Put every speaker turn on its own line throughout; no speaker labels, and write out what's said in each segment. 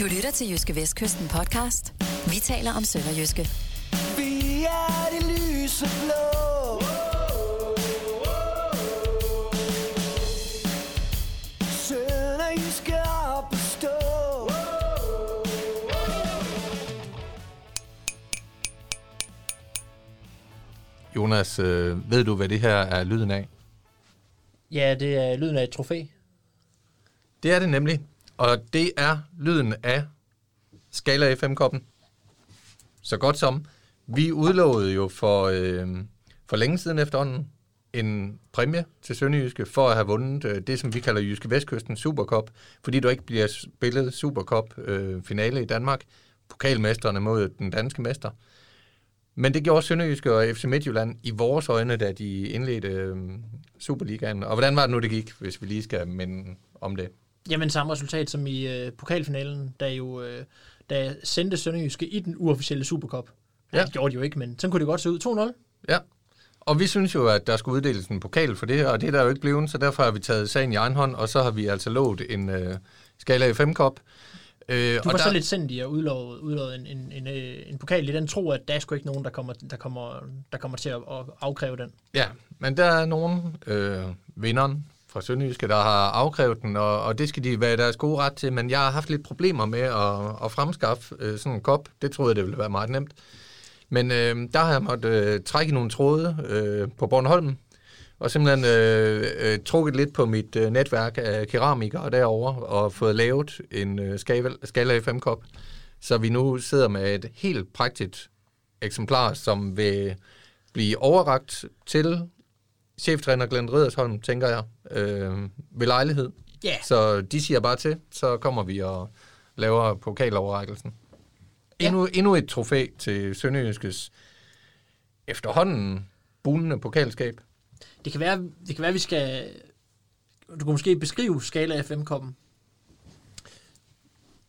Du lytter til Jyske Vestkysten podcast. Vi taler om Sønderjyske.
Vi er det lyse blå. Sønderjyske op at stå.
Jonas, øh, ved du, hvad det her er lyden af?
Ja, det er lyden af et trofæ.
Det er det nemlig, og det er lyden af Skala FM-koppen. Så godt som. Vi udlovede jo for, øh, for længe siden efterhånden en præmie til Sønderjyske for at have vundet øh, det, som vi kalder Jyske Vestkysten Supercup, fordi du ikke bliver spillet Supercup øh, finale i Danmark. Pokalmesterne mod den danske mester. Men det gjorde Sønderjyske og FC Midtjylland i vores øjne, da de indledte øh, Superligaen. Og hvordan var det nu, det gik, hvis vi lige skal minde om det?
Jamen samme resultat som i øh, pokalfinalen, da jo øh, da sendte Sønderjyske i den uofficielle Supercup. Ja. Det gjorde de jo ikke, men sådan kunne det godt se ud. 2-0.
Ja, og vi synes jo, at der skulle uddeles en pokal for det, og det er der jo ikke blevet, så derfor har vi taget sagen i egen hånd, og så har vi altså lovet en øh, Skala FM-kop. Øh,
Du
og
var så
der-
lidt sendt i at udlove, udlove en, en, en, øh, en pokal i den tro, at der er sgu ikke nogen, der kommer, der kommer, der kommer til at, at afkræve den.
Ja, men der er nogen, øh, vinderen fra Sønderjyske, der har afkrævet den, og, og det skal de være deres gode ret til, men jeg har haft lidt problemer med at, at fremskaffe øh, sådan en kop. Det troede jeg, det ville være meget nemt. Men øh, der har jeg måttet øh, trække nogle tråde øh, på Bornholm, og simpelthen øh, øh, trukket lidt på mit øh, netværk af keramikere derovre, og fået lavet en øh, Skala FM-kop, så vi nu sidder med et helt praktisk eksemplar, som vil blive overragt til cheftræner Glenn Riddersholm, tænker jeg, øh, ved lejlighed.
Ja.
Så de siger bare til, så kommer vi og laver pokaloverrækkelsen. Endnu, endnu et trofæ til Sønderjyskes efterhånden bunende pokalskab.
Det kan være, det kan være vi skal... Du kan måske beskrive Skala FM-koppen.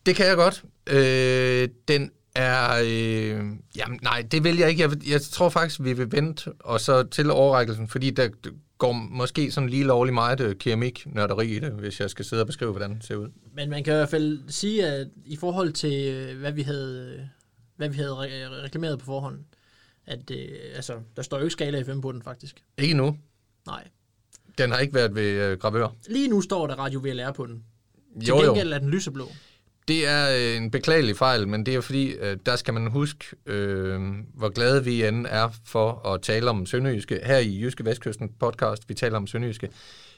Det kan jeg godt. Øh, den er... Øh, jamen, nej, det vil jeg ikke. Jeg, jeg tror faktisk, vi vil vente og så til overrækkelsen, fordi der går måske sådan lige lovlig meget øh, keramik-nørderi i det, hvis jeg skal sidde og beskrive, hvordan det ser ud.
Men man kan i hvert fald sige, at i forhold til, øh, hvad vi havde, hvad vi havde re- reklameret på forhånd, at øh, altså, der står jo ikke Skala FM på den, faktisk.
Ikke nu.
Nej.
Den har ikke været ved øh, gravør.
Lige nu står der Radio VLR på den. Til
Jo, jo.
gengæld er den lyseblå.
Det er øh, en beklagelig fejl, men det er fordi, øh, der skal man huske, øh, hvor glade vi end er for at tale om Sønderjyske. Her i Jyske Vestkysten podcast, vi taler om Sønderjyske.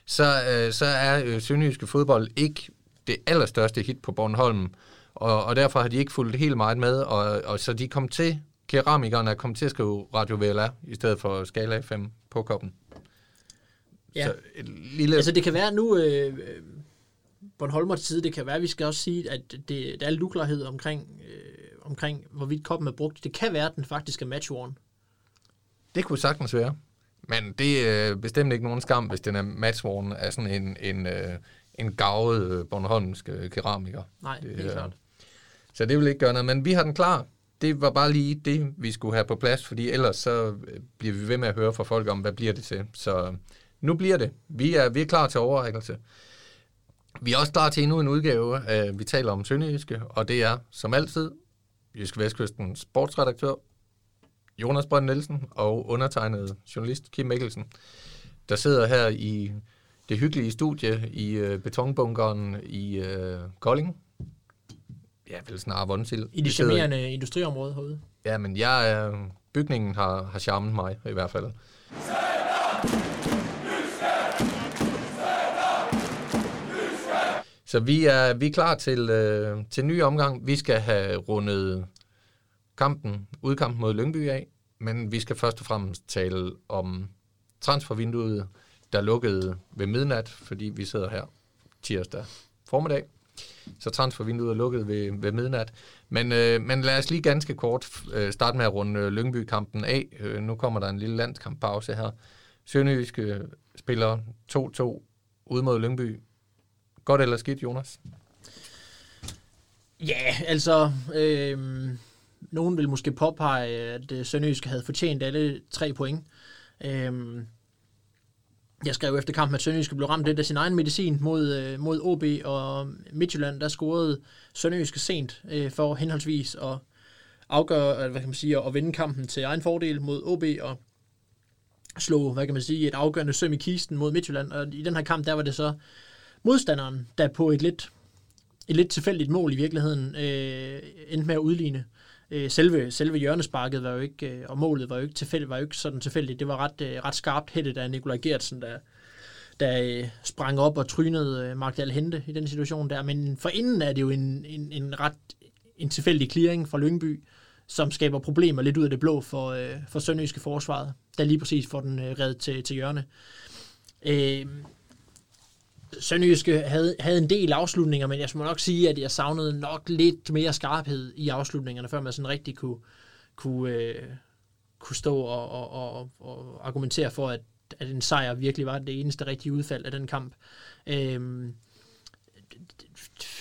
Så, øh, så er øh, Sønderjyske fodbold ikke det allerstørste hit på Bornholm, og, og derfor har de ikke fulgt helt meget med, og, og så de kom til, keramikerne er kommet til at skrive Radio VLR, i stedet for Skala FM på koppen.
Ja.
Så et lille...
Altså det kan være nu, øh, Bornholmers side, det kan være, at vi skal også sige, at det, der er lidt uklarhed omkring, øh, omkring, hvorvidt koppen er brugt. Det kan være, at den faktisk er matchworn.
Det kunne sagtens være. Men det er bestemt ikke nogen skam, hvis den er matchworn af sådan en, en, øh, en gavet øh, Bornholmsk øh, keramiker.
Nej,
det,
helt
øh,
klart.
Så det vil ikke gøre noget, men vi har den klar. Det var bare lige det, vi skulle have på plads, fordi ellers så øh, bliver vi ved med at høre fra folk om, hvad bliver det til. Så nu bliver det. Vi er, vi er klar til overrækkelse. Vi er også klar til endnu en udgave af Vi taler om Sønderjyske, og det er, som altid, Jyske Vestkysten sportsredaktør Jonas Brønd Nielsen og undertegnet journalist Kim Mikkelsen, der sidder her i det hyggelige studie i øh, betonbunkeren i øh, Kolding. Ja, vel snarere Vonsil.
I det charmerende industriområde herude.
Ja, men jeg er, bygningen har, har charmet mig i hvert fald. Så vi er, vi er klar til, øh, til ny omgang. Vi skal have rundet kampen, udkampen mod Lyngby af, men vi skal først og fremmest tale om transfervinduet, der lukkede ved midnat, fordi vi sidder her tirsdag formiddag. Så transfervinduet er lukket ved, ved midnat. Men, øh, men lad os lige ganske kort øh, starte med at runde øh, Lyngby-kampen af. Øh, nu kommer der en lille landskamppause her. Sønderjyske spiller 2-2 ude mod Lyngby. Godt eller skidt, Jonas?
Ja, altså, øh, nogen vil måske påpege, at øh, Sønderjysk havde fortjent alle tre point. Øh, Jeg skrev efter kampen, at Sønderjyske blev ramt lidt af sin egen medicin mod, øh, mod OB og Midtjylland. Der scorede Sønderjyske sent øh, for henholdsvis at afgøre, øh, hvad kan man sige, at vinde kampen til egen fordel mod OB og slå, hvad kan man sige, et afgørende søm i kisten mod Midtjylland. Og i den her kamp, der var det så modstanderen, der på et lidt, et lidt tilfældigt mål i virkeligheden øh, endte med at udligne. Øh, selve, selve hjørnesparket var jo ikke, øh, og målet var jo ikke, tilfældigt, var jo ikke sådan tilfældigt. Det var ret, øh, ret skarpt hættet af Nikolaj Gertsen, der, der øh, sprang op og trynede øh, Mark Hente i den situation der. Men for inden er det jo en, en, en ret en tilfældig clearing fra Lyngby, som skaber problemer lidt ud af det blå for, øh, for Sønderjyske forsvaret, der lige præcis får den øh, reddet til, til hjørne. Øh, Sønderjyske havde, havde en del afslutninger, men jeg må nok sige, at jeg savnede nok lidt mere skarphed i afslutningerne, før man sådan rigtig kunne, kunne, øh, kunne stå og, og, og, og argumentere for, at, at en sejr virkelig var det eneste rigtige udfald af den kamp. Øh,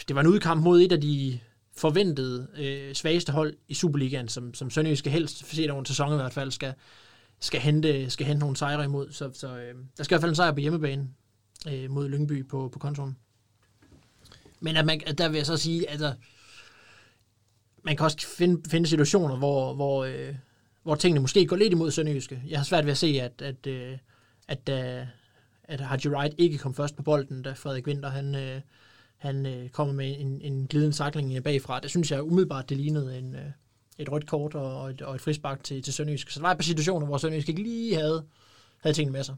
det var en udkamp mod et af de forventede øh, svageste hold i Superligaen, som, som Sønderjyske helst, set over en sæson i hvert fald, skal, skal, hente, skal hente nogle sejre imod. Så, så øh, der skal i hvert fald en sejr på hjemmebane øh, mod Lyngby på, på kontoren. Men at man, at der vil jeg så sige, at altså, man kan også finde, finde situationer, hvor, hvor, øh, hvor tingene måske går lidt imod Sønderjyske. Jeg har svært ved at se, at, at, øh, at, øh, at, at Haji Wright ikke kom først på bolden, da Frederik Winter han, øh, han øh, kommer med en, en glidende sakling bagfra. Det synes jeg umiddelbart, det lignede en, øh, et rødt kort og et, og et frispark til, til Sønderjysk. Så der var et par situationer, hvor Sønderjysk ikke lige havde, havde tingene med sig.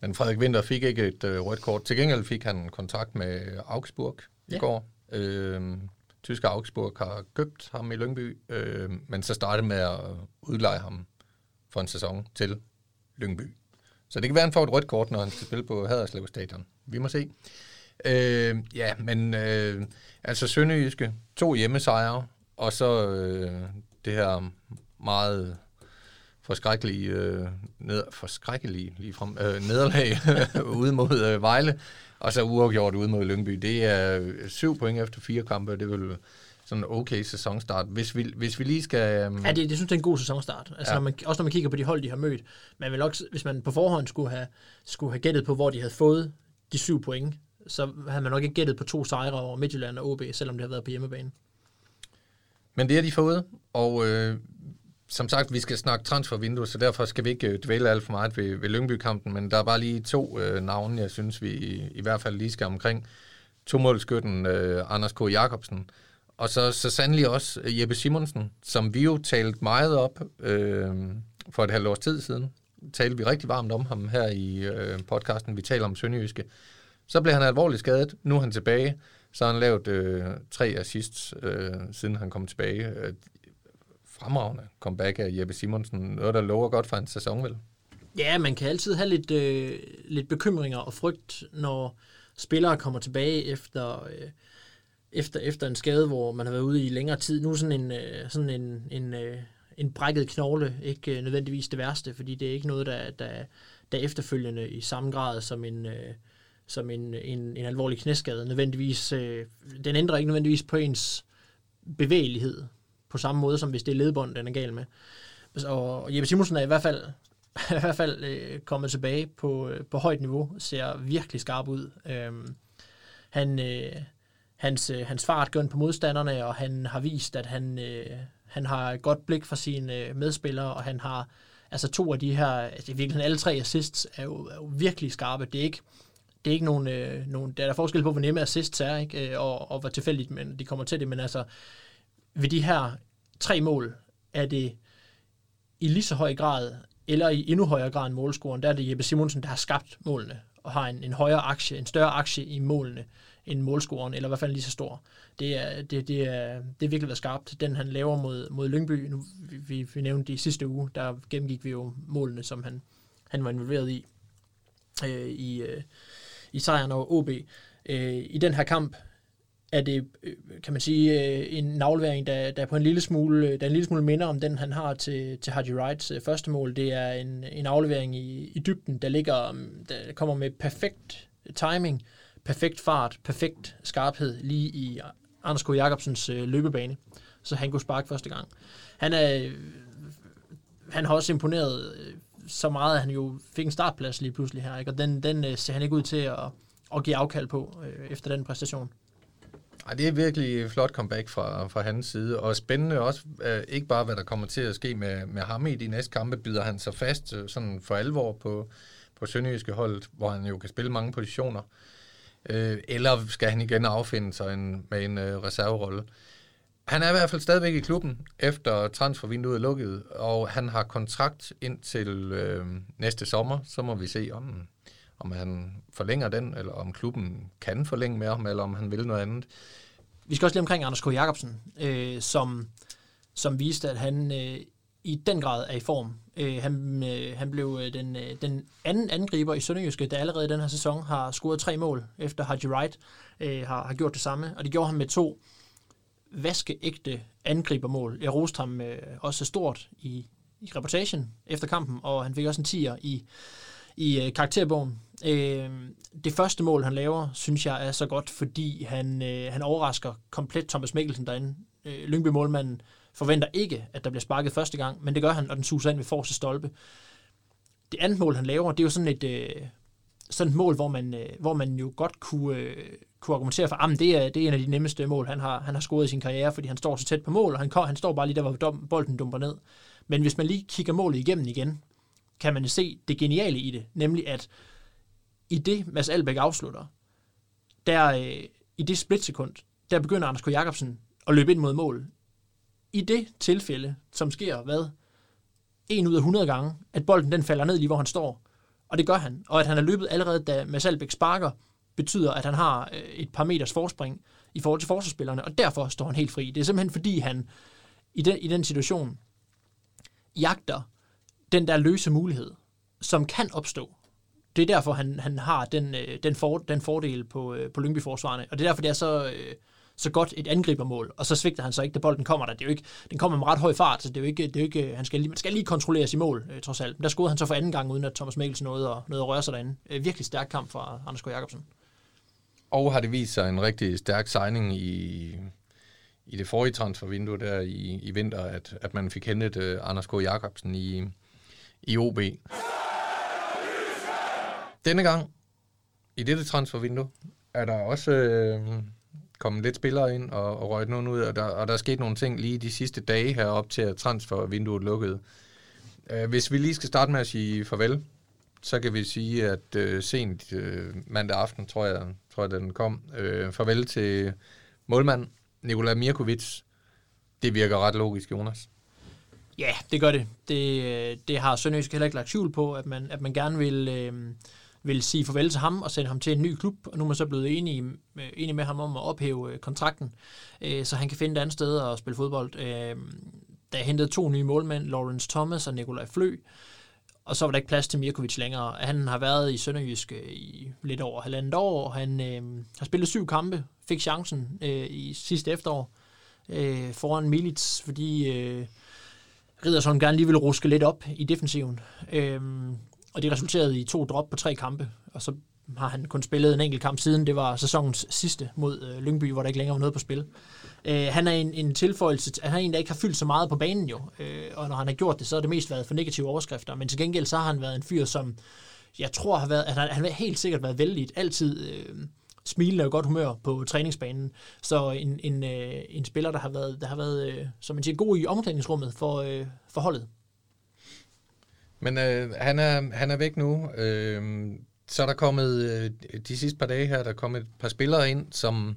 Men Frederik Winter fik ikke et øh, rødt kort. Til gengæld fik han kontakt med Augsburg ja. i går. Øh, tyske Augsburg har købt ham i Lyngby, øh, men så startede med at udleje ham for en sæson til Lyngby. Så det kan være, han får et rødt kort, når han skal spille på Haderslev Stadion. Vi må se. Øh, ja, men øh, altså Sønderjyske, to hjemmesejre, og så øh, det her meget forskrækkelige, øh, ned, forskrækkelige ligefrem, øh, nederlag ude mod øh, Vejle, og så uafgjort ude mod Lyngby. Det er syv point efter fire kampe, det vil sådan en okay sæsonstart. Hvis vi, hvis vi lige skal... Um...
Ja, det, det synes jeg er en god sæsonstart. Altså, ja. når man, også når man kigger på de hold, de har mødt. Man vil også, hvis man på forhånd skulle have, skulle have gættet på, hvor de havde fået de syv point, så havde man nok ikke gættet på to sejre over Midtjylland og OB, selvom det har været på hjemmebane.
Men det har de fået, og øh, som sagt, vi skal snakke transfervindue, så derfor skal vi ikke øh, dvæle alt for meget ved, ved Lyngby-kampen, men der er bare lige to øh, navne, jeg synes, vi i, i hvert fald lige skal omkring. Tomålskytten øh, Anders K. Jacobsen, og så, så sandelig også øh, Jeppe Simonsen, som vi jo talte meget op øh, for et halvt års tid siden. Talte vi rigtig varmt om ham her i øh, podcasten, vi taler om Sønderjyske. Så blev han alvorligt skadet, nu er han tilbage, så har han lavet øh, tre assists, øh, siden han kom tilbage. Øh, Fremragende comeback af Jeppe Simonsen. Noget, der lover godt for en sæson, vel?
Ja, man kan altid have lidt, øh, lidt bekymringer og frygt, når spillere kommer tilbage efter, øh, efter, efter en skade, hvor man har været ude i længere tid. Nu er sådan en, øh, sådan en, en, øh, en brækket knogle ikke øh, nødvendigvis det værste, fordi det er ikke noget, der, der, der efterfølgende i samme grad som en, øh, som en, en, en alvorlig knæskade. Nødvendigvis, øh, den ændrer ikke nødvendigvis på ens bevægelighed på samme måde, som hvis det er ledbånd, den er gal med. Og Jeppe Simonsen er i hvert fald, i hvert fald øh, kommet tilbage på, øh, på højt niveau, ser virkelig skarp ud. Øhm, han, øh, hans, øh, hans fart gør på modstanderne, og han har vist, at han, øh, han har et godt blik for sine øh, medspillere, og han har altså to af de her, altså i virkeligheden alle tre assists, er jo, er jo virkelig skarpe. Det er ikke, det er ikke nogen, øh, nogen, der er der forskel på, hvor nemme assists er, ikke? Øh, og, og hvor tilfældigt men de kommer til det, men altså ved de her tre mål, er det i lige så høj grad, eller i endnu højere grad end målscoren, der er det Jeppe Simonsen, der har skabt målene, og har en, en højere aktie, en større aktie i målene, end målscoren, eller i hvert fald lige så stor. Det er, det, det er, det er virkelig været skarpt. Den han laver mod, mod Lyngby, nu, vi, vi nævnte i sidste uge, der gennemgik vi jo målene, som han, han var involveret i, øh, i, øh, i sejren over OB. Øh, I den her kamp er det, øh, kan man sige, øh, en navlværing, der, der på en lille smule, øh, der en lille smule minder om den, han har til, til Haji Wrights første mål. Det er en, en aflevering i, i dybden, der ligger, um, der kommer med perfekt timing, perfekt fart, perfekt skarphed lige i Anders K. Jacobsens løbebane, så han kunne sparke første gang. Han er han har også imponeret så meget, at han jo fik en startplads lige pludselig her, ikke? og den, den ser han ikke ud til at, at give afkald på øh, efter den præstation.
Ej, det er virkelig et flot comeback fra, fra hans side, og spændende også, øh, ikke bare hvad der kommer til at ske med, med ham i de næste kampe, bider han sig fast øh, sådan for alvor på, på Sønderjyske holdet, hvor han jo kan spille mange positioner, øh, eller skal han igen affinde sig en, med en øh, reserverolle. Han er i hvert fald stadigvæk i klubben, efter transfervinduet er lukket, og han har kontrakt indtil øh, næste sommer, så må vi se, om, om han forlænger den, eller om klubben kan forlænge med ham, eller om han vil noget andet.
Vi skal også lige omkring Anders K. Jacobsen, øh, som, som viste, at han øh, i den grad er i form. Øh, han, øh, han blev øh, den, øh, den anden angriber i Sønderjyske, der allerede i den her sæson har scoret tre mål, efter Haji Wright øh, har, har gjort det samme. Og det gjorde han med to vaskeægte angribermål. Jeg roste ham øh, også stort i, i reportagen efter kampen, og han fik også en tier i, i øh, karakterbogen. Øh, det første mål, han laver, synes jeg er så godt, fordi han, øh, han overrasker komplet Thomas Mikkelsen derinde. Øh, Lyngby-målmanden forventer ikke, at der bliver sparket første gang, men det gør han, og den suser ind ved forreste stolpe. Det andet mål, han laver, det er jo sådan et, øh, sådan et mål, hvor man, øh, hvor man jo godt kunne, øh, kunne argumentere for, ah, at det er, det er en af de nemmeste mål, han har, han har scoret i sin karriere, fordi han står så tæt på mål, og han, han står bare lige der, hvor bolden dumper ned. Men hvis man lige kigger målet igennem igen, kan man se det geniale i det, nemlig at i det, Mads Albæk afslutter, der øh, i det splitsekund, der begynder Anders K. Jacobsen at løbe ind mod mål. I det tilfælde, som sker, hvad? En ud af 100 gange, at bolden den falder ned lige, hvor han står. Og det gør han. Og at han har løbet allerede, da Mads Albæk sparker, betyder, at han har øh, et par meters forspring i forhold til forsvarsspillerne, og derfor står han helt fri. Det er simpelthen fordi, han i den, i den situation jagter den der løse mulighed, som kan opstå. Det er derfor, han, han har den, øh, den, for, den fordel på, øh, på Lyngby-forsvarerne, og det er derfor, det er så, øh, så godt et angribermål, og så svigter han så ikke, da bolden kommer der. Det er jo ikke, den kommer med ret høj fart, så det er jo ikke, det er jo ikke øh, han skal lige, man skal lige kontrollere i mål, øh, trods alt. Men der scorede han så for anden gang, uden at Thomas Mikkelsen nåede at, nåede at røre sig derinde. virkelig stærk kamp fra Anders K. Jacobsen.
Og har det vist sig en rigtig stærk signing i, i det forrige transfervindue der i, i vinter, at, at man fik hentet uh, Anders K. Jacobsen i, i OB. Denne gang, i dette transfervindue, er der også øh, kommet lidt spillere ind og, og røget nogen ud, og der, og der er sket nogle ting lige de sidste dage herop til, at transfervinduet lukkede. Uh, hvis vi lige skal starte med at sige farvel så kan vi sige, at øh, sent øh, mandag aften, tror jeg, tror jeg den kom, øh, farvel til målmand Nikola Mirkovic. Det virker ret logisk, Jonas.
Ja, det gør det. Det, øh, det har Sønderjysk heller ikke lagt tvivl på, at man, at man gerne vil, øh, vil sige farvel til ham og sende ham til en ny klub, og nu er man så blevet enige, øh, enige med ham om at ophæve øh, kontrakten, øh, så han kan finde et andet sted at spille fodbold. Øh, der er hentet to nye målmænd, Lawrence Thomas og Nikolaj Flø, og så var der ikke plads til Mirkovic længere. Han har været i Sønderjysk øh, i lidt over halvandet år, han øh, har spillet syv kampe, fik chancen øh, i sidste efterår øh, foran Milits, fordi øh, Riddersholm gerne lige ville ruske lidt op i defensiven. Øhm, og det resulterede i to drop på tre kampe, og så har han kun spillet en enkelt kamp siden. Det var sæsonens sidste mod øh, Lyngby, hvor der ikke længere var noget på spil. Øh, han er en, en tilføjelse, han er en, der ikke har fyldt så meget på banen jo, øh, og når han har gjort det, så har det mest været for negative overskrifter, men til gengæld så har han været en fyr, som jeg tror har været, at han, han har helt sikkert været vældig, altid øh, smilende og godt humør på træningsbanen. Så en, en, øh, en spiller, der har været, der har været øh, som man siger, god i omklædningsrummet for, øh, for holdet.
Men øh, han, er, han er væk nu. Øh, så er der kommet, øh, de sidste par dage her, der er kommet et par spillere ind, som,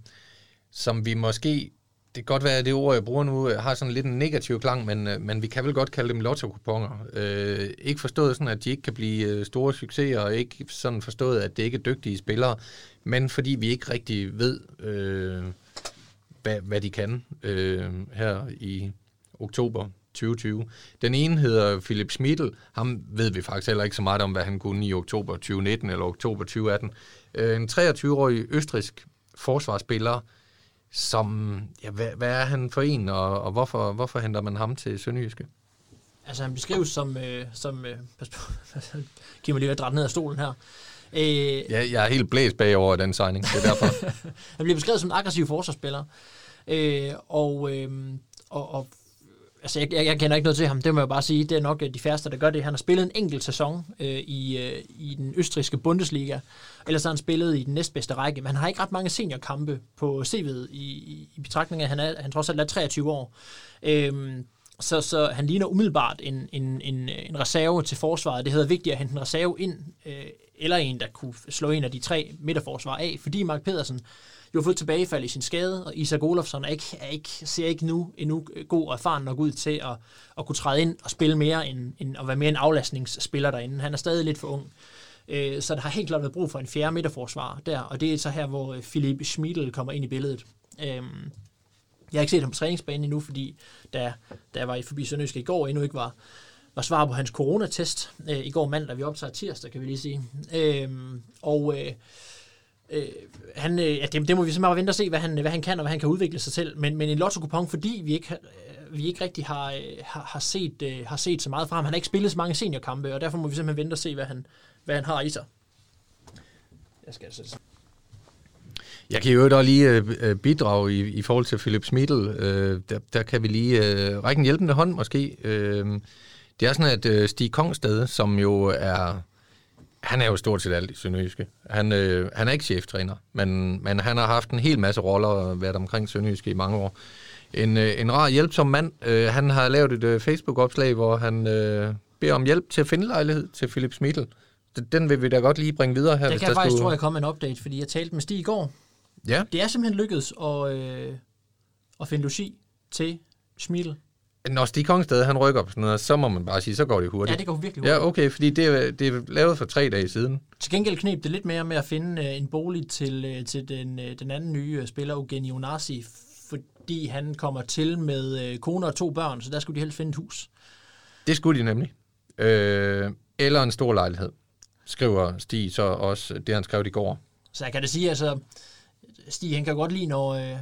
som vi måske det kan godt være, at det ord, jeg bruger nu, øh, har sådan lidt en negativ klang, men, øh, men vi kan vel godt kalde dem lotto-kuponer. Øh, ikke forstået sådan, at de ikke kan blive øh, store succeser, og ikke sådan forstået, at det ikke er dygtige spillere, men fordi vi ikke rigtig ved, øh, hvad, hvad de kan øh, her i oktober 2020. Den ene hedder Philip Schmidl. Ham ved vi faktisk heller ikke så meget om, hvad han kunne i oktober 2019 eller oktober 2018. Øh, en 23-årig østrisk forsvarsspiller, som, ja, hvad, hvad er han for en, og, og hvorfor, hvorfor henter man ham til Sønderjyske?
Altså han beskrives som, øh, som øh, pas på, giv mig lige at ned af stolen her.
Øh, ja, jeg er helt blæst bagover den signing, det er derfor.
han bliver beskrevet som en aggressiv forsvarsspiller, øh, og, øh, og, og altså jeg, jeg, jeg kender ikke noget til ham, det må jeg bare sige. Det er nok øh, de færreste, der gør det. Han har spillet en enkelt sæson øh, i, øh, i den østriske Bundesliga. Ellers har han spillet i den næstbedste række, men han har ikke ret mange seniorkampe på CV'et i, i, i betragtning af, at han, er, han trods alt er 23 år. Øhm, så, så han ligner umiddelbart en, en, en, en reserve til forsvaret. Det hedder vigtigt at hente en reserve ind, øh, eller en, der kunne slå en af de tre midterforsvar af, fordi Mark Pedersen jo har fået tilbagefald i sin skade, og Isak Olofsson er ikke, er ikke, ser ikke nu endnu øh, god og erfaren nok ud til at, at kunne træde ind og spille mere end, end at være mere en aflastningsspiller derinde. Han er stadig lidt for ung. Øh, så der har helt klart været brug for en fjerde midterforsvar der, og det er så her, hvor øh, Philip Schmidl kommer ind i billedet. Øhm, jeg har ikke set ham på træningsbanen endnu, fordi da, da jeg var i forbi Sønderjysk i går, endnu ikke var, var svar på hans coronatest. Øh, I går mandag, vi optager tirsdag, kan vi lige sige. Øh, og øh, øh, han, øh, ja, det, det, må vi simpelthen vente og se, hvad han, hvad han kan, og hvad han kan udvikle sig til. Men, men en lotto fordi vi ikke, øh, vi ikke rigtig har, øh, har, har, set, øh, har set så meget fra ham. Han har ikke spillet så mange seniorkampe, og derfor må vi simpelthen vente og se, hvad han, hvad han har i sig. Jeg skal altså
jeg kan jo da lige øh, øh, bidrage i, i forhold til Philip Schmidl. Øh, der, der kan vi lige øh, række en hjælpende hånd måske. Øh, det er sådan, at øh, Stig Kongsted, som jo er... Han er jo stort set alt i Sønderjyske. Han, øh, han er ikke cheftræner, men, men han har haft en hel masse roller og været omkring Sønderjyske i mange år. En, øh, en rar hjælpsom mand. Øh, han har lavet et øh, Facebook-opslag, hvor han øh, beder om hjælp til at finde lejlighed til Philip Schmidl. Den vil vi da godt lige bringe videre her.
Det kan jeg faktisk, skulle... tror jeg, komme en update, fordi jeg talte med Stig i går,
Ja.
Det er simpelthen lykkedes at, øh, at finde logi til Schmidl.
Når Stig Kongsted, han rykker på sådan noget, så må man bare sige, så går det hurtigt.
Ja, det går virkelig hurtigt.
Ja, okay, fordi det er, det er lavet for tre dage siden.
Til gengæld knep det lidt mere med at finde øh, en bolig til, øh, til den, øh, den anden nye spiller, Eugenio Onasi, fordi han kommer til med kone og to børn, så der skulle de helst finde et hus.
Det skulle de nemlig. Øh, eller en stor lejlighed, skriver Stig så også, det han skrev i går.
Så jeg kan da sige, altså, Stig, han kan godt lide, når,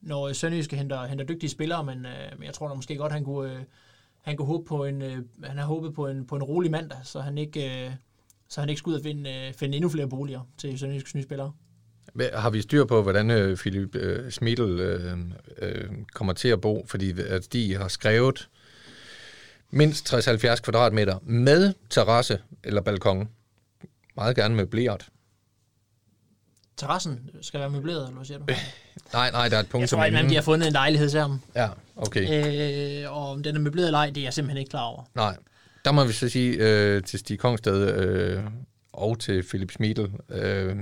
når øh, Sønderjyske henter, henter dygtige spillere, men, øh, men jeg tror da måske godt, han kunne, øh, han kunne håbe på en, øh, han har håbet på en, på en rolig mandag, så han ikke, øh, så han ikke skal ud og finde, øh, finde endnu flere boliger til Sønderjyskes nye spillere.
Har vi styr på, hvordan øh, Philip øh, Schmidl øh, øh, kommer til at bo? Fordi at de har skrevet mindst 60-70 kvadratmeter med terrasse eller balkon. Meget gerne med blært
terrassen skal være møbleret, eller hvad siger du?
nej, nej, der er et punkt,
jeg tror, at de har fundet en lejlighed ham.
Ja, okay.
Øh, og om den er møbleret eller ej, det er jeg simpelthen ikke klar over.
Nej, der må vi så sige øh, til Stig Kongsted øh, og til Philip Schmidl, øh,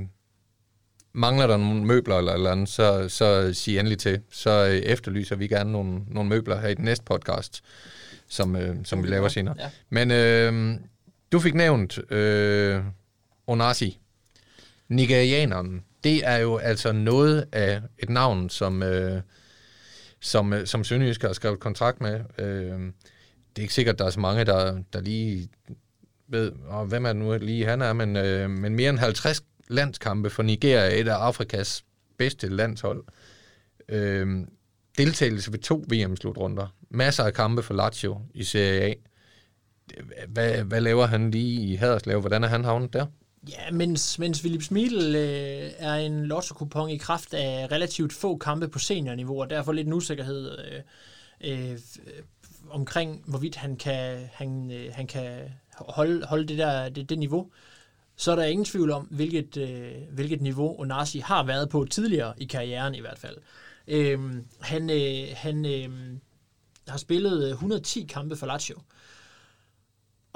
mangler der nogle møbler eller eller andet, så, så sig endelig til. Så øh, efterlyser vi gerne nogle, nogle møbler her i den næste podcast, som, øh, som vi laver senere. Ja. Men øh, du fik nævnt øh, Onasi, nigerianeren det er jo altså noget af et navn, som, øh, som, øh, som Sønderjysk har skrevet kontrakt med. Øh, det er ikke sikkert, at der er så mange, der, der lige ved, og hvem er det nu lige han er, men, øh, men mere end 50 landskampe for Nigeria, et af Afrikas bedste landshold. Øh, deltagelse ved to VM-slutrunder. Masser af kampe for Lazio i Serie A. Hvad, hvad laver han lige i Haderslev? Hvordan er han havnet der?
Ja, mens, mens Philip Smidl øh, er en lotto i kraft af relativt få kampe på seniorniveau, og derfor lidt en usikkerhed øh, øh, øh, omkring, hvorvidt han kan, han, øh, han kan holde, holde det, der, det, det niveau, så er der ingen tvivl om, hvilket, øh, hvilket niveau Onasi har været på tidligere i karrieren i hvert fald. Øh, han øh, han øh, har spillet øh, 110 kampe for Lazio. Øh,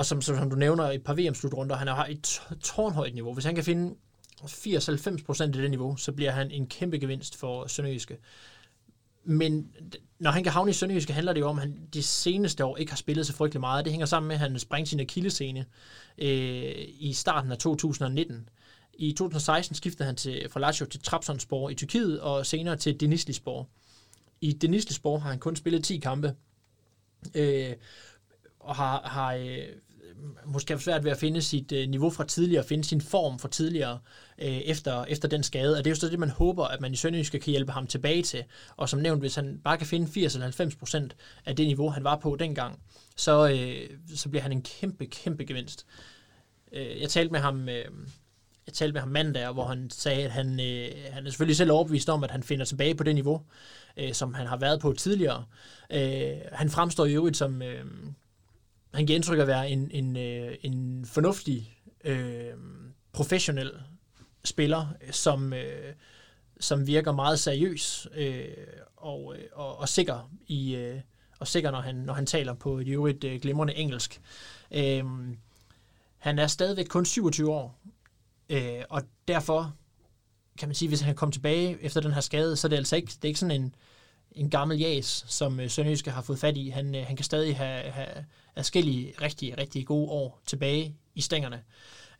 og som, som, som du nævner, et par VM-slutrunder, han har et tårnhøjt niveau. Hvis han kan finde 80-90% af det niveau, så bliver han en kæmpe gevinst for Sønderjyske. Men når han kan havne i Sønderjyske, handler det jo om, at han de seneste år ikke har spillet så frygtelig meget. Det hænger sammen med, at han sprængte sin akillescene øh, i starten af 2019. I 2016 skiftede han til, fra Lazio til Trabzonspor i Tyrkiet, og senere til Denizlispor. I Denizlispor har han kun spillet 10 kampe, øh, og har, har øh, Øh, måske har svært ved at finde sit øh, niveau fra tidligere, finde sin form fra tidligere øh, efter, efter den skade. Og det er jo så det, man håber, at man i Sønderjyske kan hjælpe ham tilbage til. Og som nævnt, hvis han bare kan finde 80 eller 90 procent af det niveau, han var på dengang, så, øh, så bliver han en kæmpe, kæmpe gevinst. Øh, jeg talte med ham... Øh, jeg talte med ham mandag, hvor han sagde, at han, øh, han er selvfølgelig selv overbevist om, at han finder tilbage på det niveau, øh, som han har været på tidligere. Øh, han fremstår i øvrigt som, øh, han giver indtryk af at være en, en, øh, en fornuftig, øh, professionel spiller, som, øh, som virker meget seriøs øh, og, øh, og, og sikker i øh, og sikker, når han, når han taler på et øvrigt øh, glimrende engelsk. Øh, han er stadigvæk kun 27 år, øh, og derfor kan man sige, hvis han kommer tilbage efter den her skade, så er det altså ikke, det er ikke sådan en, en gammel jas, som øh, Sønderjyske har fået fat i. Han, øh, han kan stadig have, have forskellige rigtig, rigtig gode år tilbage i stængerne.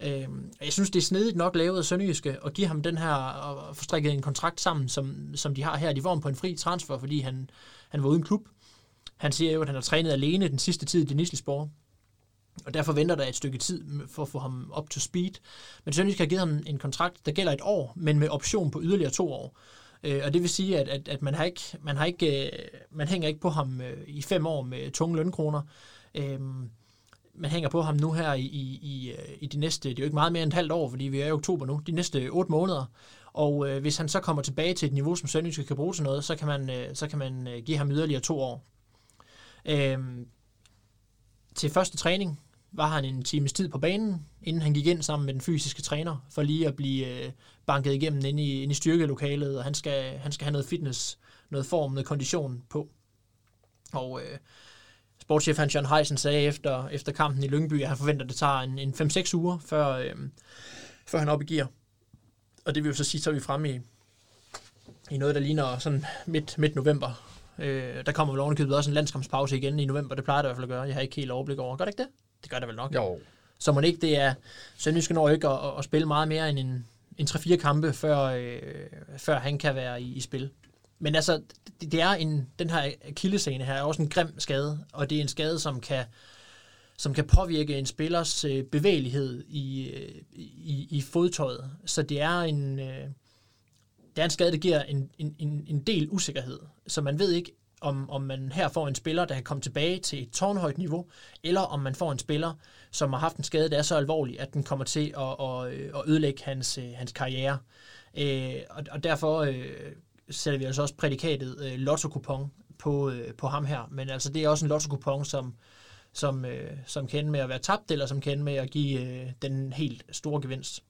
Øh, jeg synes, det er snedigt nok lavet af Sønderjyske at give ham den her, og få strikket en kontrakt sammen, som, som de har her. De var ham på en fri transfer, fordi han, han var uden klub. Han siger jo, at han har trænet alene den sidste tid i Denislisborg. Og derfor venter der et stykke tid for at få ham op to speed. Men Sønderjysk har givet ham en kontrakt, der gælder et år, men med option på yderligere to år. Øh, og det vil sige, at, at, at man, har ikke, man, har ikke, øh, man hænger ikke på ham øh, i fem år med tunge lønkroner. Øhm, man hænger på ham nu her i, i, i, øh, i de næste, det er jo ikke meget mere end et halvt år, fordi vi er i oktober nu, de næste otte måneder. Og øh, hvis han så kommer tilbage til et niveau, som Sønderjyske kan bruge til noget, så kan man, øh, så kan man øh, give ham yderligere to år. Øh, til første træning var han en times tid på banen, inden han gik ind sammen med den fysiske træner, for lige at blive øh, banket igennem inde i, inde i styrkelokalet, og han skal, han skal have noget fitness, noget form, noget kondition på. Og øh, sportschef Hans Jørgen Heisen sagde efter, efter kampen i Lyngby, at han forventer, at det tager en, en 5-6 uger, før, øh, før han op i gear. Og det vil jo så sige, så er vi fremme i, i noget, der ligner sådan midt, midt november. Øh, der kommer vel ovenikøbet også en landskampspause igen i november. Det plejer det i hvert fald at gøre. Jeg har ikke helt overblik over. Gør det ikke det? Det gør det vel nok.
Jo.
Så må det ikke det er... Sønderjyske når ikke at, at, spille meget mere end en, en 3-4 kampe, før, øh, før han kan være i, i spil. Men altså, det, det er en, den her kildescene her er også en grim skade, og det er en skade, som kan, som kan påvirke en spillers øh, bevægelighed i, øh, i, i fodtøjet. Så det er en, øh, det er en skade, der giver en, en, en del usikkerhed. Så man ved ikke, om, om man her får en spiller, der kan komme tilbage til et tårnhøjt niveau, eller om man får en spiller, som har haft en skade, der er så alvorlig, at den kommer til at, at, øh, at ødelægge hans, øh, hans karriere. Øh, og, og derfor øh, sætter vi altså også prædikatet øh, lotto-kupon på, øh, på ham her. Men altså, det er også en lotto-kupon, som, som, øh, som kan med at være tabt, eller som kan med at give øh, den helt store gevinst.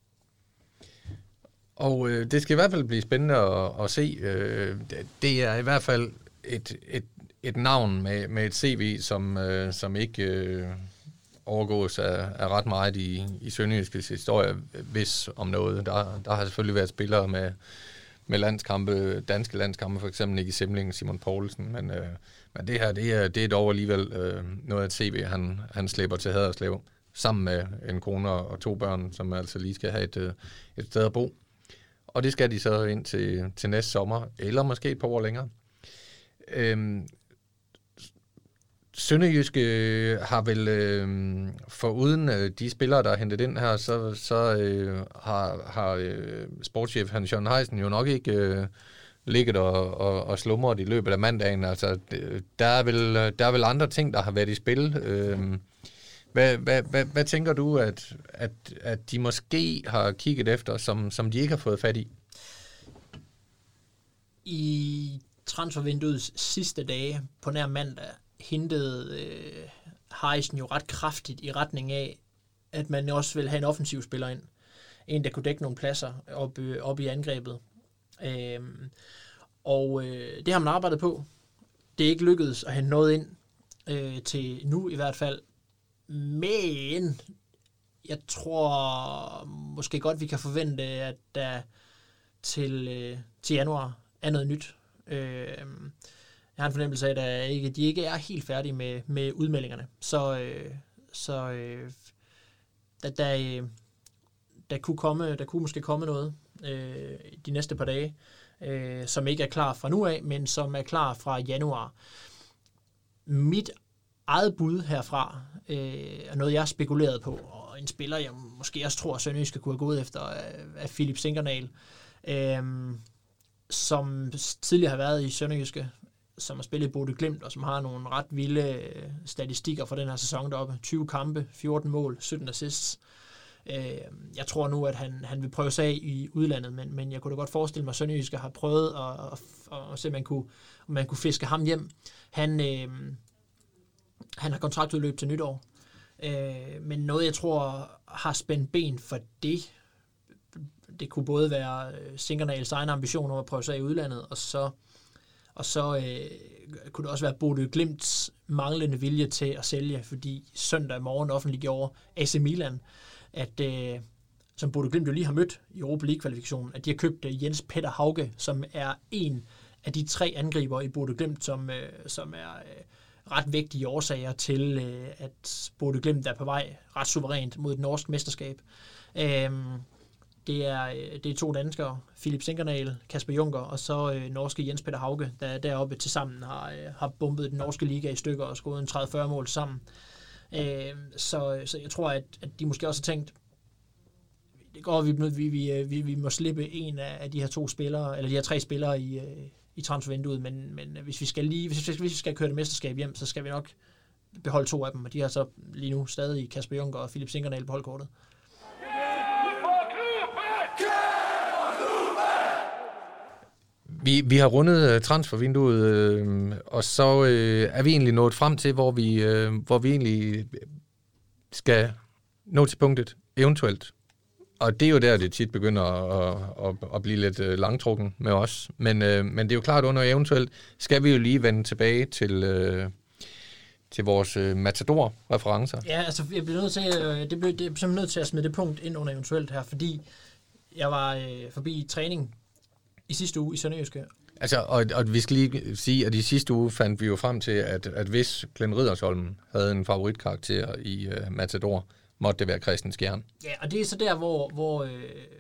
Og øh, det skal i hvert fald blive spændende at, at se. Øh, det er i hvert fald et, et, et navn med, med et CV, som, øh, som ikke øh, overgås af, af ret meget i, i Sønderjyskets historie, hvis om noget. Der, der har selvfølgelig været spillere med, med landskampe, danske landskampe, for eksempel Nicky Simling, Simon Poulsen, men, øh, men det her, det er, det er dog alligevel øh, noget af et CV, han, han slæber til Haderslev, sammen med en kone og to børn, som altså lige skal have et, øh, et sted at bo. Og det skal de så ind til, til næste sommer, eller måske et par år længere. Øhm, Sønderjyske øh, har vel, øh, for uden øh, de spillere, der er hentet ind her, så, så øh, har, har øh, sportschef Hans Jørgen Heisen jo nok ikke øh, ligget og, og, og slumret i løbet af mandagen. Altså, der, er vel, der er vel andre ting, der har været i spil. Øh, hvad, hvad, hvad, hvad tænker du, at, at, at de måske har kigget efter, som, som de ikke har fået fat i?
I transfervinduets sidste dage på nær mandag hintede øh, Heisen jo ret kraftigt i retning af, at man også vil have en offensiv spiller ind. En, der kunne dække nogle pladser op, øh, op i angrebet. Øh, og øh, det har man arbejdet på. Det er ikke lykkedes at hente noget ind øh, til nu i hvert fald. Men jeg tror måske godt, vi kan forvente, at der til, øh, til januar er noget nyt. Øh, jeg har en fornemmelse af, at der ikke, de ikke er helt færdige med, med udmeldingerne. Så, øh, så øh, der, der, øh, der, kunne komme, der kunne måske komme noget øh, de næste par dage, øh, som ikke er klar fra nu af, men som er klar fra januar. Mit eget bud herfra øh, er noget, jeg har spekuleret på, og en spiller, jeg måske også tror, at Sønderjyske kunne have gået efter, er Philip Sinkernal, øh, som tidligere har været i Sønderjyske, som har spillet i Bode Glimt, og som har nogle ret vilde øh, statistikker for den her sæson deroppe. 20 kampe, 14 mål, 17 assists. Øh, jeg tror nu, at han, han vil prøve sig af i udlandet, men, men jeg kunne da godt forestille mig, at Sønderjyske har prøvet at, at, at, at se, om man kunne, om man kunne fiske ham hjem. Han, øh, han har kontraktudløb til nytår, øh, men noget, jeg tror har spændt ben for det, det kunne både være øh, Sinkernals egen ambition om at prøve sig af i udlandet, og så, og så øh, kunne det også være Bodø Glimts manglende vilje til at sælge, fordi søndag morgen offentliggjorde AC Milan, at øh, som Bodø Glimt jo lige har mødt i Europa League-kvalifikationen, at de har købt øh, Jens Peter Hauge, som er en af de tre angriber i Bodø Glimt, som, øh, som er øh, ret vigtige årsager til, øh, at Bodø Glimt er på vej ret suverænt mod et norsk mesterskab. Øh, det er, øh, det er to danskere, Philip Sinkernal, Kasper Junker, og så øh, norske Jens Peter Hauge, der deroppe til sammen har, øh, har bumpet den norske liga i stykker og skåret en 30-40 mål sammen. Øh, så, så jeg tror, at, at de måske også har tænkt, det går, vi, vi, vi, øh, vi, vi må slippe en af de her to spillere, eller de her tre spillere i, øh, i transfervinduet, men, men hvis vi skal lige, hvis vi, hvis vi skal køre det mesterskab hjem, så skal vi nok beholde to af dem, og de har så lige nu stadig Kasper Junker og Philip Sinkernal på holdkortet.
Vi, vi har rundet øh, transfervinduet, øh, og så øh, er vi egentlig nået frem til, hvor vi, øh, hvor vi egentlig skal nå til punktet, eventuelt. Og det er jo der, det tit begynder at, at, at blive lidt øh, langtrukken med os. Men, øh, men det er jo klart, under eventuelt skal vi jo lige vende tilbage til, øh, til vores øh, Matador-referencer.
Ja, altså jeg bliver nødt til, øh, det blev, det er simpelthen nødt til at smide det punkt ind under eventuelt her, fordi jeg var øh, forbi træning i sidste uge i Sønderjyske.
Altså, og, og vi skal lige sige, at i sidste uge fandt vi jo frem til, at, at hvis Glenn Riddersholm havde en favoritkarakter i uh, Matador, måtte det være Christian Skjern.
Ja, og det er så der, hvor, hvor, øh,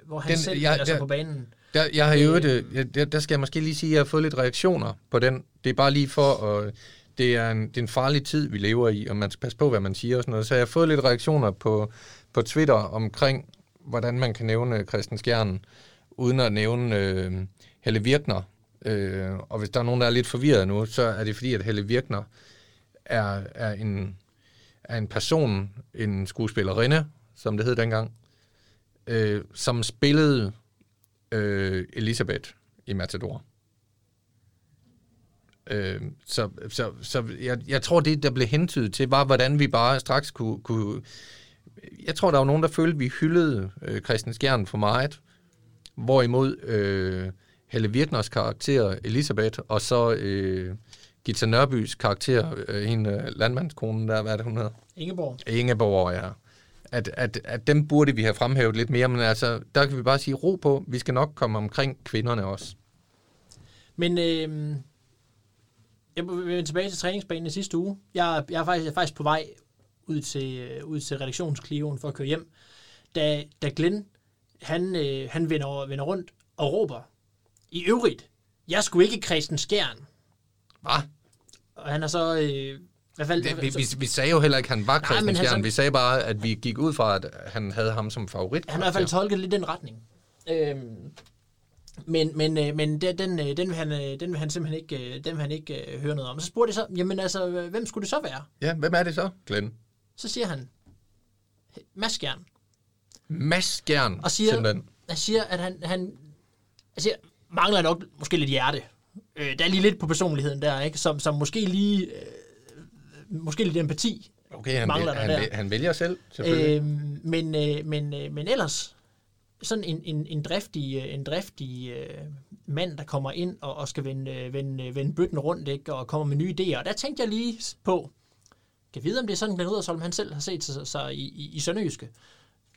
hvor han den, selv jeg, der, på banen.
Der, jeg har jo det, jeg, der, der skal jeg måske lige sige, at jeg har fået lidt reaktioner på den. Det er bare lige for at... Det er, en, det er en farlig tid, vi lever i, og man skal passe på, hvad man siger og sådan noget. Så jeg har fået lidt reaktioner på, på Twitter omkring, hvordan man kan nævne Christian Skjern, uden at nævne øh, Helle Virkner. Øh, og hvis der er nogen, der er lidt forvirret nu, så er det fordi, at Helle Virkner er, er, en, er en person, en skuespillerinde, som det hed dengang, øh, som spillede øh, Elisabeth i Matador. Øh, så så, så jeg, jeg tror, det, der blev hentydet til, var, hvordan vi bare straks kunne... kunne jeg tror, der var nogen, der følte, at vi hyldede øh, Christian Skjern for meget, hvorimod øh, Helle Virkners karakter, Elisabeth, og så øh, Gita Nørbys karakter, øh, hende landmandskonen der, hvad er det, hun hedder?
Ingeborg.
Ingeborg, ja. At, at, at dem burde vi have fremhævet lidt mere, men altså, der kan vi bare sige ro på, vi skal nok komme omkring kvinderne også.
Men øh, jeg vil tilbage til træningsbanen i sidste uge. Jeg, jeg, er, faktisk, jeg er faktisk på vej ud til, øh, ud til redaktionskliven for at køre hjem, da, da Glenn han, øh, han vender, vender rundt og råber, i øvrigt, jeg skulle ikke Christian Skjern.
Hvad?
Og han er så... Øh, hvad fald,
det, vi, vi, vi sagde jo heller ikke, at han var Christian Skjern. Så, vi sagde bare, at vi gik ud fra, at han havde ham som favorit.
Han har i hvert fald tolket lidt den retning. Øhm, men, men, øh, men den, den, øh, den, vil han, øh, den vil han simpelthen ikke, den vil han ikke høre noget om. Så spurgte jeg så, jamen altså, hvem skulle det så være?
Ja, hvem er det så, Glenn?
Så siger han, Mads Skjern.
Mads Skjern,
og siger, simpelthen. Han siger, at han, han altså, mangler nok måske lidt hjerte. Øh, der er lige lidt på personligheden der, ikke? Som, som måske lige... Øh, måske lidt empati
Okay, han, mangler der han, der. han vælger selv, selvfølgelig. Øh,
men, øh, men, øh, men ellers, sådan en, en, en driftig, øh, en driftig øh, mand, der kommer ind og, og skal vende, øh, vende, vende bøtten rundt, ikke? og kommer med nye idéer. Og der tænkte jeg lige på, kan vide, om det er sådan, Glenn Riddersholm han selv har set sig, sig i, i, i Sønderjyske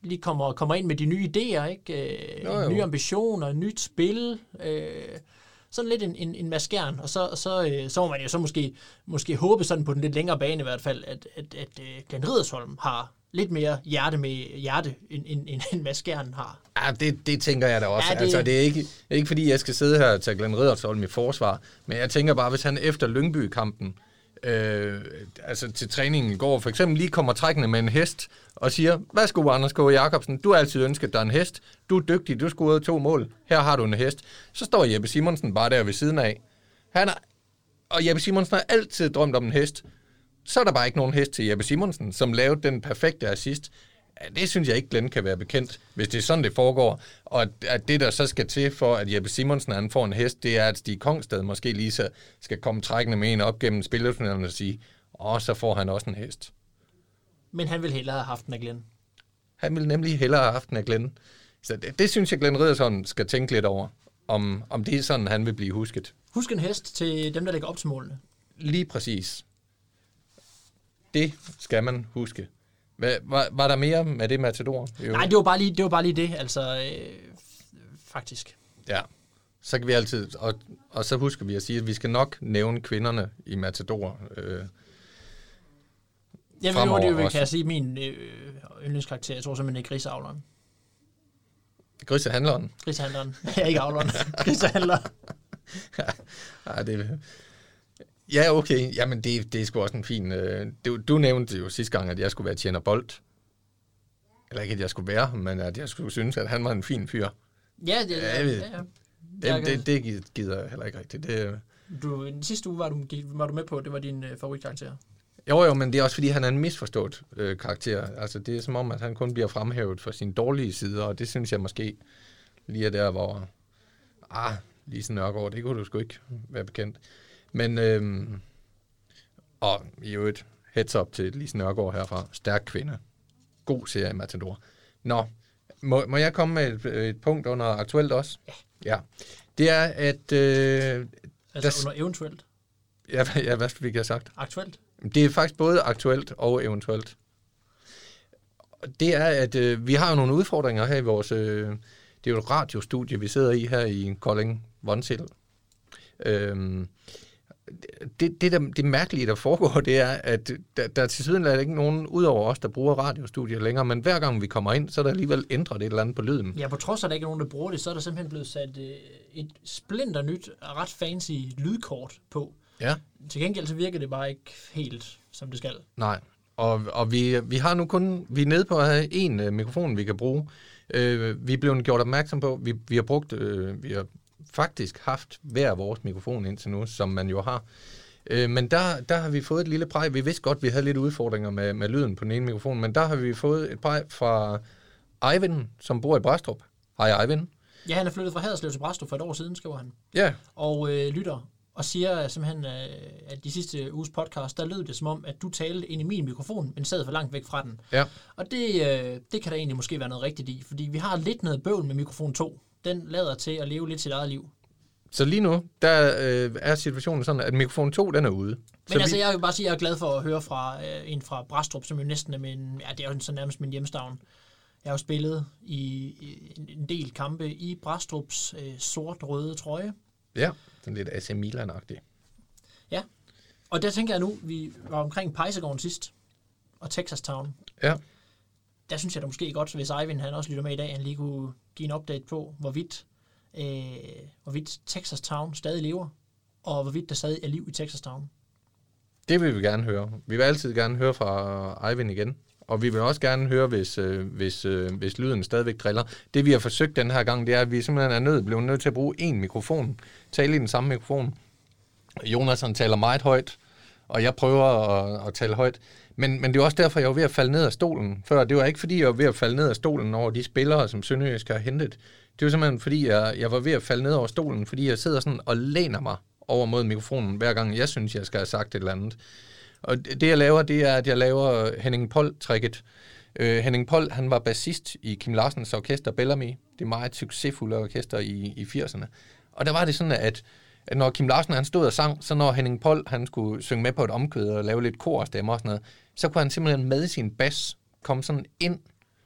lige kommer, kommer ind med de nye idéer, ikke? Øh, jo, jo. nye ambitioner, nyt spil, øh, sådan lidt en, en, en maskern, og så, så, øh, så må man jo så måske, måske håbe sådan på den lidt længere bane i hvert fald, at, at, at uh, Glenn Riddersholm har lidt mere hjerte med hjerte, end, end, end, end Maskern har.
Ja, det, det tænker jeg da også. Ja, det... Altså, det er ikke, ikke fordi, jeg skal sidde her og tage Glenn Riddersholm i forsvar, men jeg tænker bare, hvis han efter Lyngby-kampen øh, altså til træningen i går, for eksempel lige kommer trækkende med en hest og siger, værsgo Anders K. Jacobsen, du har altid ønsket dig en hest, du er dygtig, du scorede to mål, her har du en hest. Så står Jeppe Simonsen bare der ved siden af. Han er, og Jeppe Simonsen har altid drømt om en hest. Så er der bare ikke nogen hest til Jeppe Simonsen, som lavede den perfekte assist. Ja, det synes jeg ikke, Glenn kan være bekendt, hvis det er sådan, det foregår. Og at, det, der så skal til for, at Jeppe Simonsen han får en hest, det er, at Stig Kongstad måske lige så skal komme trækkende med en op gennem spillerfinalen og sige, åh, så får han også en hest.
Men han vil hellere have haft den af Glenn.
Han vil nemlig hellere have haft den af Glenn. Så det, det synes jeg, Glenn Riddersson skal tænke lidt over, om, om det er sådan, han vil blive husket.
Husk en hest til dem, der lægger op til målene.
Lige præcis. Det skal man huske. Hvad, var, var der mere med det Matador? Jo.
Nej, det var bare lige det, var bare lige det altså øh, faktisk.
Ja, så kan vi altid, og, og så husker vi at sige, at vi skal nok nævne kvinderne i Matador. Øh,
Jeg ved jo, det
også.
kan jeg sige min øh, yndlingskarakter. Jeg tror simpelthen, det er griseavleren.
Grisehandleren.
Grisehandleren. Jeg er ikke avleren. Grisehandler.
Ja, det, ja, okay. Jamen, det, det er sgu også en fin... Øh, du, du nævnte jo sidste gang, at jeg skulle være tjener bold. Eller ikke, at jeg skulle være, men at jeg skulle synes, at han var en fin fyr.
Ja, det,
Ja,
ja, ja.
Det, det, det gider jeg heller ikke rigtigt. Det,
Du, den sidste uge var du, var du med på, det var din øh, favoritkarakter.
Jo, jo, men det er også fordi, han er en misforstået øh, karakter. Altså, det er som om, at han kun bliver fremhævet for sine dårlige sider, og det synes jeg måske lige er der, hvor... Ah, Lise Nørgaard, det kunne du sgu ikke være bekendt. Men, øhm, og i øvrigt, heads up til Lise Nørgaard herfra. Stærk kvinde. God serie, Matador. Nå, må, må jeg komme med et, et punkt under aktuelt også? Ja. Ja. Det er, at... Øh,
Altså
Der-
under eventuelt.
ja, ja, hvad fik jeg sagt?
Aktuelt.
Det er faktisk både aktuelt og eventuelt. Det er, at øh, vi har jo nogle udfordringer her i vores... Øh, det er jo et radiostudie, vi sidder i her i Kolding Vonsild. Øhm, det, det, der, det mærkelige, der foregår, det er, at der, der er til siden er ikke nogen, udover os, der bruger radiostudier længere, men hver gang vi kommer ind, så er der alligevel ændret et eller andet på lyden.
Ja, på trods af, at der ikke er nogen, der bruger det, så er der simpelthen blevet sat øh, et splinter nyt, ret fancy lydkort på.
Ja.
Til gengæld så virker det bare ikke helt, som det skal.
Nej, og, og vi, vi har nu kun, vi er nede på at have en øh, mikrofon, vi kan bruge. Øh, vi blevet gjort opmærksom på, vi, vi har brugt, øh, vi har faktisk haft hver vores mikrofon indtil nu, som man jo har. Øh, men der, der har vi fået et lille præg. Vi vidste godt, vi havde lidt udfordringer med, med lyden på den ene mikrofon, men der har vi fået et præg fra Eivind, som bor i Brastrup. Hej Eivind.
Ja, han er flyttet fra Haderslev til Brastrup for et år siden, skriver han.
Ja,
Og øh, lytter og siger simpelthen, øh, at de sidste uges podcast, der lød det som om, at du talte ind i min mikrofon, men sad for langt væk fra den.
ja.
Og det, øh, det kan der egentlig måske være noget rigtigt i, fordi vi har lidt noget bøvl med mikrofon 2. Den lader til at leve lidt sit eget liv.
Så lige nu, der øh, er situationen sådan, at mikrofon 2, den er ude.
Men
så
altså,
vi,
jeg vil bare sige, at jeg er glad for at høre fra øh, en fra Brastrup, som jo næsten er min, ja, det er jo så nærmest min hjemstavn. Jeg har jo spillet i, i en- del kampe i Brastrups øh, sort-røde trøje.
Ja, sådan lidt AC Milan-agtig.
Og der tænker jeg nu, vi var omkring Pejsegården sidst, og Texas Town.
Ja.
Der synes jeg da måske godt, hvis Eivind han også lytter med i dag, han lige kunne give en update på, hvorvidt, øh, hvorvidt Texas Town stadig lever, og hvorvidt der stadig er liv i Texas Town.
Det vil vi gerne høre. Vi vil altid gerne høre fra Eivind igen. Og vi vil også gerne høre, hvis, øh, hvis, øh, hvis lyden stadigvæk driller. Det vi har forsøgt den her gang, det er, at vi simpelthen er nødt, blevet nødt til at bruge én mikrofon. Tale i den samme mikrofon. Jonas han taler meget højt, og jeg prøver at, at tale højt. Men, men det er også derfor, jeg var ved at falde ned af stolen før. Det var ikke, fordi jeg var ved at falde ned af stolen over de spillere, som Sønderjysk har hentet. Det var simpelthen, fordi jeg, jeg var ved at falde ned over stolen, fordi jeg sidder sådan og læner mig over mod mikrofonen, hver gang jeg synes, jeg skal have sagt et eller andet. Og det, jeg laver, det er, at jeg laver Henning Pold-tricket. Øh, Henning Pold, han var bassist i Kim Larsens orkester Bellamy. Det meget succesfulde orkester i, i 80'erne. Og der var det sådan, at, at når Kim Larsen han stod og sang, så når Henning Pold han skulle synge med på et omkvæd og lave lidt kor og stemmer og sådan noget, så kunne han simpelthen med sin bas komme sådan ind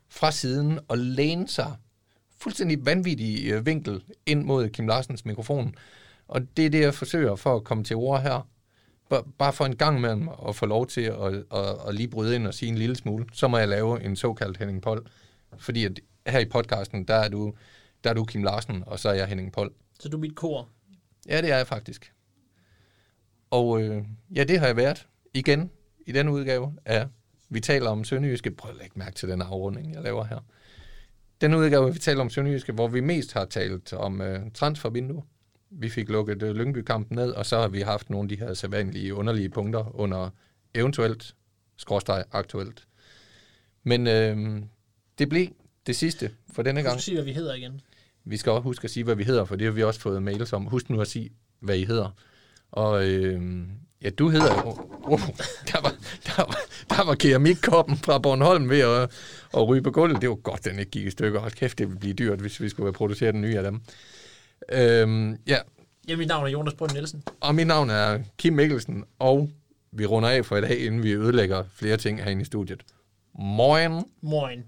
fra siden og læne sig fuldstændig vanvittig øh, vinkel ind mod Kim Larsens mikrofon. Og det er det, jeg forsøger for at komme til ord her. Ba- Bare for en gang imellem at få lov til at, at, at lige bryde ind og sige en lille smule, så må jeg lave en såkaldt Henning Pold. Fordi at her i podcasten, der er du, der er du Kim Larsen, og så er jeg Henning Pold.
Så du er mit kor.
Ja, det er jeg faktisk. Og øh, ja, det har jeg været igen i den udgave af Vi taler om Sønderjyske. Prøv at lægge mærke til den afrunding, jeg laver her. Den udgave, vi taler om Sønderjyske, hvor vi mest har talt om øh, transfervinduer. Vi fik lukket øh, Lyngby-kampen ned, og så har vi haft nogle af de her sædvanlige underlige punkter under eventuelt, skråstreg aktuelt. Men øh, det blev det sidste for denne
Husk
gang.
at sige, hvad vi hedder igen.
Vi skal også huske at sige, hvad vi hedder, for det har vi også fået mails om. Husk nu at sige, hvad I hedder. Og øh, ja, du hedder jo... Oh, der, var, der, var, der var keramikkoppen fra Bornholm ved at, at ryge på gulvet. Det var godt, den ikke gik i stykker. Hold kæft, det ville blive dyrt, hvis vi skulle have produceret en ny af dem. Øh, ja,
Ja, mit navn er Jonas Brønd Nielsen.
og mit navn er Kim Mikkelsen, og vi runder af for i dag, inden vi ødelægger flere ting herinde i studiet. Moin!
Moin.